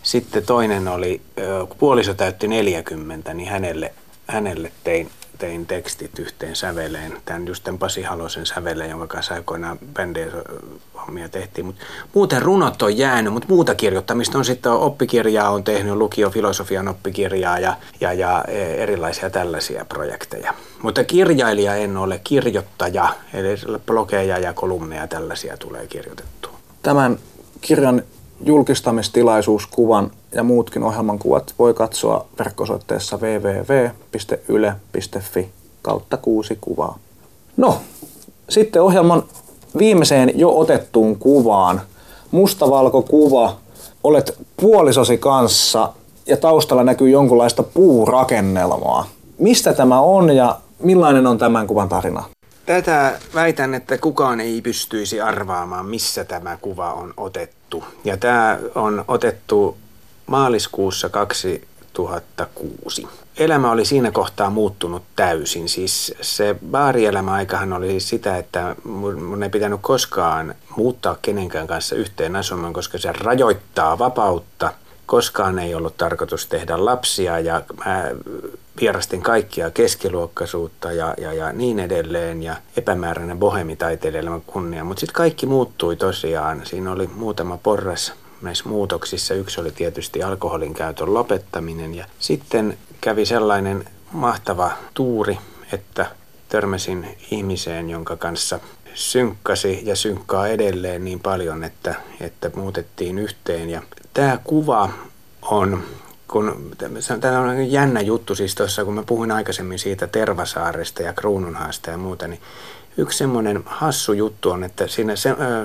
sitten toinen oli, kun puoliso täytti 40, niin hänelle, hänelle tein, tein tekstit yhteen säveleen. Tämän just tämän Pasi Halosen säveleen, jonka kanssa aikoinaan bändejä hommia tehtiin. Mut muuten runot on jäänyt, mutta muuta kirjoittamista on sitten oppikirjaa on tehnyt, lukiofilosofian oppikirjaa ja, ja, ja e, erilaisia tällaisia projekteja. Mutta kirjailija en ole, kirjoittaja, eli blogeja ja kolumneja tällaisia tulee kirjoitettua. Tämän kirjan julkistamistilaisuuskuvan ja muutkin ohjelman kuvat voi katsoa verkkosoitteessa www.yle.fi kautta kuusi kuvaa. No, sitten ohjelman viimeiseen jo otettuun kuvaan. Mustavalkokuva, olet puolisosi kanssa ja taustalla näkyy jonkunlaista puurakennelmaa. Mistä tämä on ja millainen on tämän kuvan tarina? Tätä väitän, että kukaan ei pystyisi arvaamaan, missä tämä kuva on otettu. Ja tämä on otettu maaliskuussa 2006 elämä oli siinä kohtaa muuttunut täysin. Siis se baarielämäaikahan oli siis sitä, että mun ei pitänyt koskaan muuttaa kenenkään kanssa yhteen asumaan, koska se rajoittaa vapautta. Koskaan ei ollut tarkoitus tehdä lapsia ja mä vierastin kaikkia keskiluokkaisuutta ja, ja, ja niin edelleen ja epämääräinen bohemitaiteilijan kunnia. Mutta sitten kaikki muuttui tosiaan. Siinä oli muutama porras näissä muutoksissa. Yksi oli tietysti alkoholin käytön lopettaminen ja sitten kävi sellainen mahtava tuuri, että törmäsin ihmiseen, jonka kanssa synkkasi ja synkkaa edelleen niin paljon, että, että muutettiin yhteen. Ja tämä kuva on, kun, tämä on jännä juttu siis tuossa, kun mä puhuin aikaisemmin siitä Tervasaaresta ja Kruununhaasta ja muuta, niin yksi semmoinen hassu juttu on, että siinä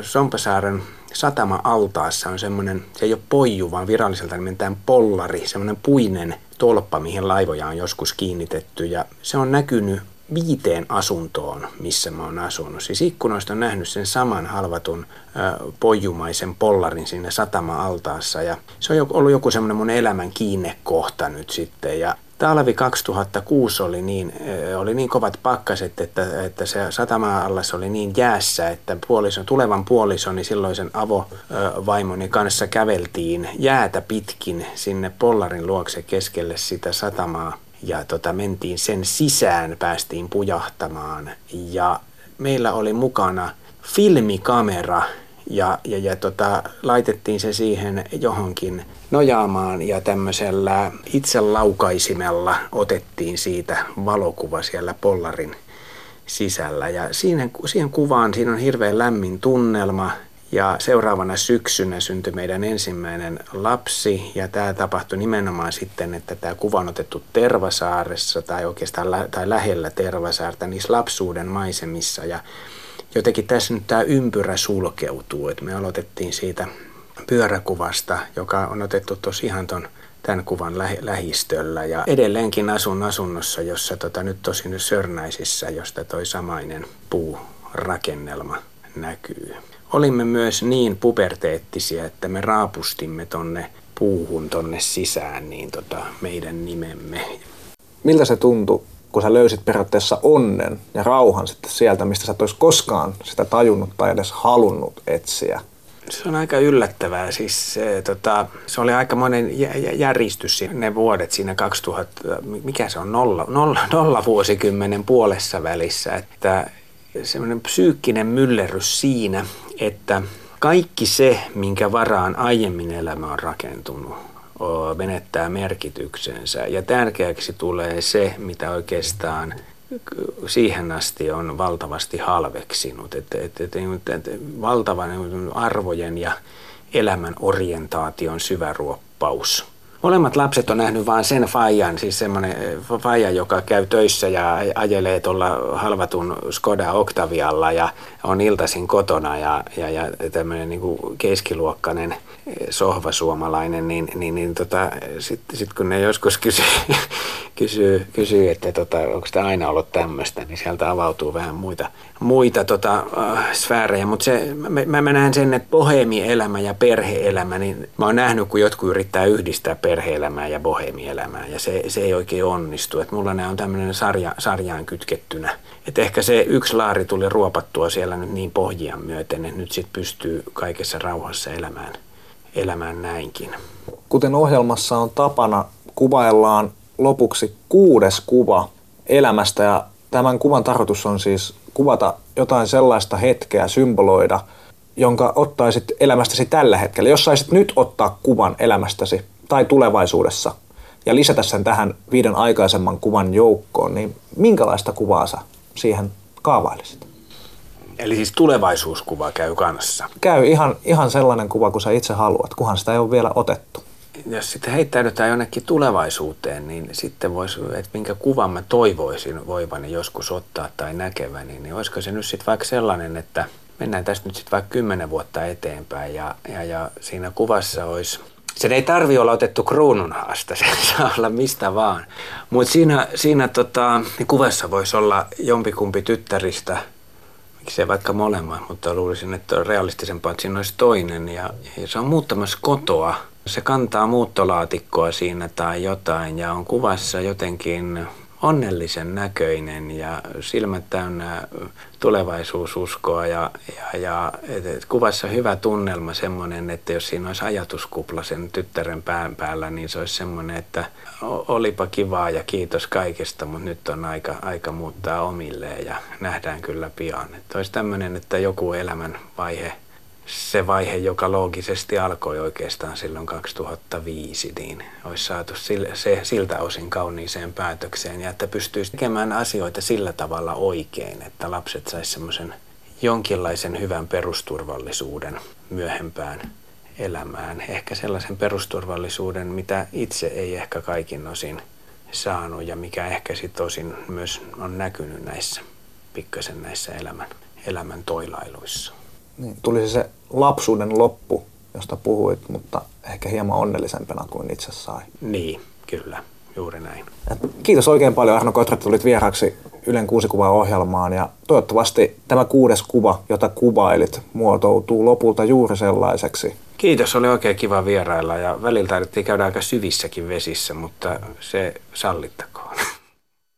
Sompasaaren satama-altaassa on semmoinen, se ei ole poiju, vaan viralliselta nimeltään pollari, semmoinen puinen tolppa, mihin laivoja on joskus kiinnitetty. Ja se on näkynyt viiteen asuntoon, missä mä oon asunut. Siis ikkunoista on nähnyt sen saman halvatun ö, pojumaisen pollarin siinä satama-altaassa. Ja se on ollut joku semmoinen mun elämän kiinnekohta nyt sitten. Ja talvi 2006 oli niin, oli niin kovat pakkaset, että, että se satama-allas oli niin jäässä, että puolison, tulevan puolisoni silloisen avovaimoni kanssa käveltiin jäätä pitkin sinne pollarin luokse keskelle sitä satamaa. Ja tota, mentiin sen sisään, päästiin pujahtamaan. Ja meillä oli mukana filmikamera, ja, ja, ja tota, laitettiin se siihen johonkin nojaamaan ja tämmöisellä itselaukaistimella otettiin siitä valokuva siellä pollarin sisällä. Ja siihen, siihen kuvaan siinä on hirveän lämmin tunnelma ja seuraavana syksynä syntyi meidän ensimmäinen lapsi ja tämä tapahtui nimenomaan sitten, että tämä kuva on otettu Tervasaaressa tai oikeastaan lä- tai lähellä Tervasaarta niissä lapsuuden maisemissa ja jotenkin tässä nyt tämä ympyrä sulkeutuu, että me aloitettiin siitä pyöräkuvasta, joka on otettu tuossa ihan ton tämän kuvan lähi- lähistöllä. Ja edelleenkin asun asunnossa, jossa tota, nyt tosin Sörnäisissä, josta toi samainen puurakennelma näkyy. Olimme myös niin puberteettisia, että me raapustimme tonne puuhun tonne sisään niin tota, meidän nimemme. Miltä se tuntui kun sä löysit periaatteessa onnen ja rauhan sitten sieltä, mistä sä et olisi koskaan sitä tajunnut tai edes halunnut etsiä? Se on aika yllättävää. Siis se, tota, se oli aika monen järjestys ne vuodet siinä 2000, mikä se on, nolla, nolla, nolla vuosikymmenen puolessa välissä. Että semmoinen psyykkinen myllerrys siinä, että kaikki se, minkä varaan aiemmin elämä on rakentunut, menettää merkityksensä. Ja tärkeäksi tulee se, mitä oikeastaan siihen asti on valtavasti halveksinut. Että, että, että, että valtavan arvojen ja elämän orientaation syvä ruoppaus – Molemmat lapset on nähnyt vain sen faijan, siis semmoinen faija, joka käy töissä ja ajelee tuolla halvatun Skoda Octavialla ja on iltaisin kotona ja, ja, ja tämmöinen niin keskiluokkainen sohvasuomalainen, niin, niin, niin tota, sitten sit kun ne joskus kysyy, kysyy, kysyy että tota, onko tämä aina ollut tämmöistä, niin sieltä avautuu vähän muita, muita tota, äh, sfäärejä. Mutta mä, mä näen sen, että boheemielämä ja perheelämä, niin mä oon nähnyt, kun jotkut yrittää yhdistää perheelämää ja boheemielämää, ja se, se ei oikein onnistu. Et mulla nämä on tämmöinen sarja, sarjaan kytkettynä. Et ehkä se yksi laari tuli ruopattua siellä nyt niin pohjian myöten, että nyt sitten pystyy kaikessa rauhassa elämään, elämään näinkin. Kuten ohjelmassa on tapana, kuvaillaan lopuksi kuudes kuva elämästä ja tämän kuvan tarkoitus on siis kuvata jotain sellaista hetkeä, symboloida, jonka ottaisit elämästäsi tällä hetkellä. Jos saisit nyt ottaa kuvan elämästäsi tai tulevaisuudessa ja lisätä sen tähän viiden aikaisemman kuvan joukkoon, niin minkälaista kuvaa sä siihen kaavailisit? Eli siis tulevaisuuskuva käy kanssa? Käy ihan, ihan sellainen kuva kuin sä itse haluat, kunhan sitä ei ole vielä otettu jos sitten heittäydytään jonnekin tulevaisuuteen, niin sitten voisi, että minkä kuvan mä toivoisin voivani joskus ottaa tai näkeväni, niin olisiko se nyt sitten vaikka sellainen, että mennään tästä nyt sitten vaikka kymmenen vuotta eteenpäin ja, ja, ja siinä kuvassa olisi se ei tarvi olla otettu kruununhaasta, se saa olla mistä vaan. Mutta siinä, siinä tota, niin kuvassa voisi olla jompikumpi tyttäristä, miksei vaikka molemmat, mutta luulisin, että on realistisempaa, että siinä olisi toinen. Ja, ja se on muuttamassa kotoa se kantaa muuttolaatikkoa siinä tai jotain ja on kuvassa jotenkin onnellisen näköinen ja silmät täynnä tulevaisuususkoa ja, ja, ja et, et kuvassa hyvä tunnelma semmoinen, että jos siinä olisi ajatuskupla sen tyttären pään päällä, niin se olisi semmoinen, että olipa kivaa ja kiitos kaikesta, mutta nyt on aika, aika muuttaa omilleen ja nähdään kyllä pian. Että olisi tämmöinen, että joku elämän vaihe se vaihe, joka loogisesti alkoi oikeastaan silloin 2005, niin olisi saatu se, siltä osin kauniiseen päätökseen ja että pystyisi tekemään asioita sillä tavalla oikein, että lapset saisi semmoisen jonkinlaisen hyvän perusturvallisuuden myöhempään elämään. Ehkä sellaisen perusturvallisuuden, mitä itse ei ehkä kaikin osin saanut ja mikä ehkä sitten osin myös on näkynyt näissä pikkasen näissä elämän, elämän toilailuissa niin tulisi se lapsuuden loppu, josta puhuit, mutta ehkä hieman onnellisempana kuin itse sai. Niin, kyllä, juuri näin. Ja kiitos oikein paljon Arno Kotra, että tulit vieraaksi Ylen kuusi kuvaa ohjelmaan ja toivottavasti tämä kuudes kuva, jota kuvailit, muotoutuu lopulta juuri sellaiseksi. Kiitos, oli oikein kiva vierailla ja välillä taidettiin käydä aika syvissäkin vesissä, mutta se sallittakoon.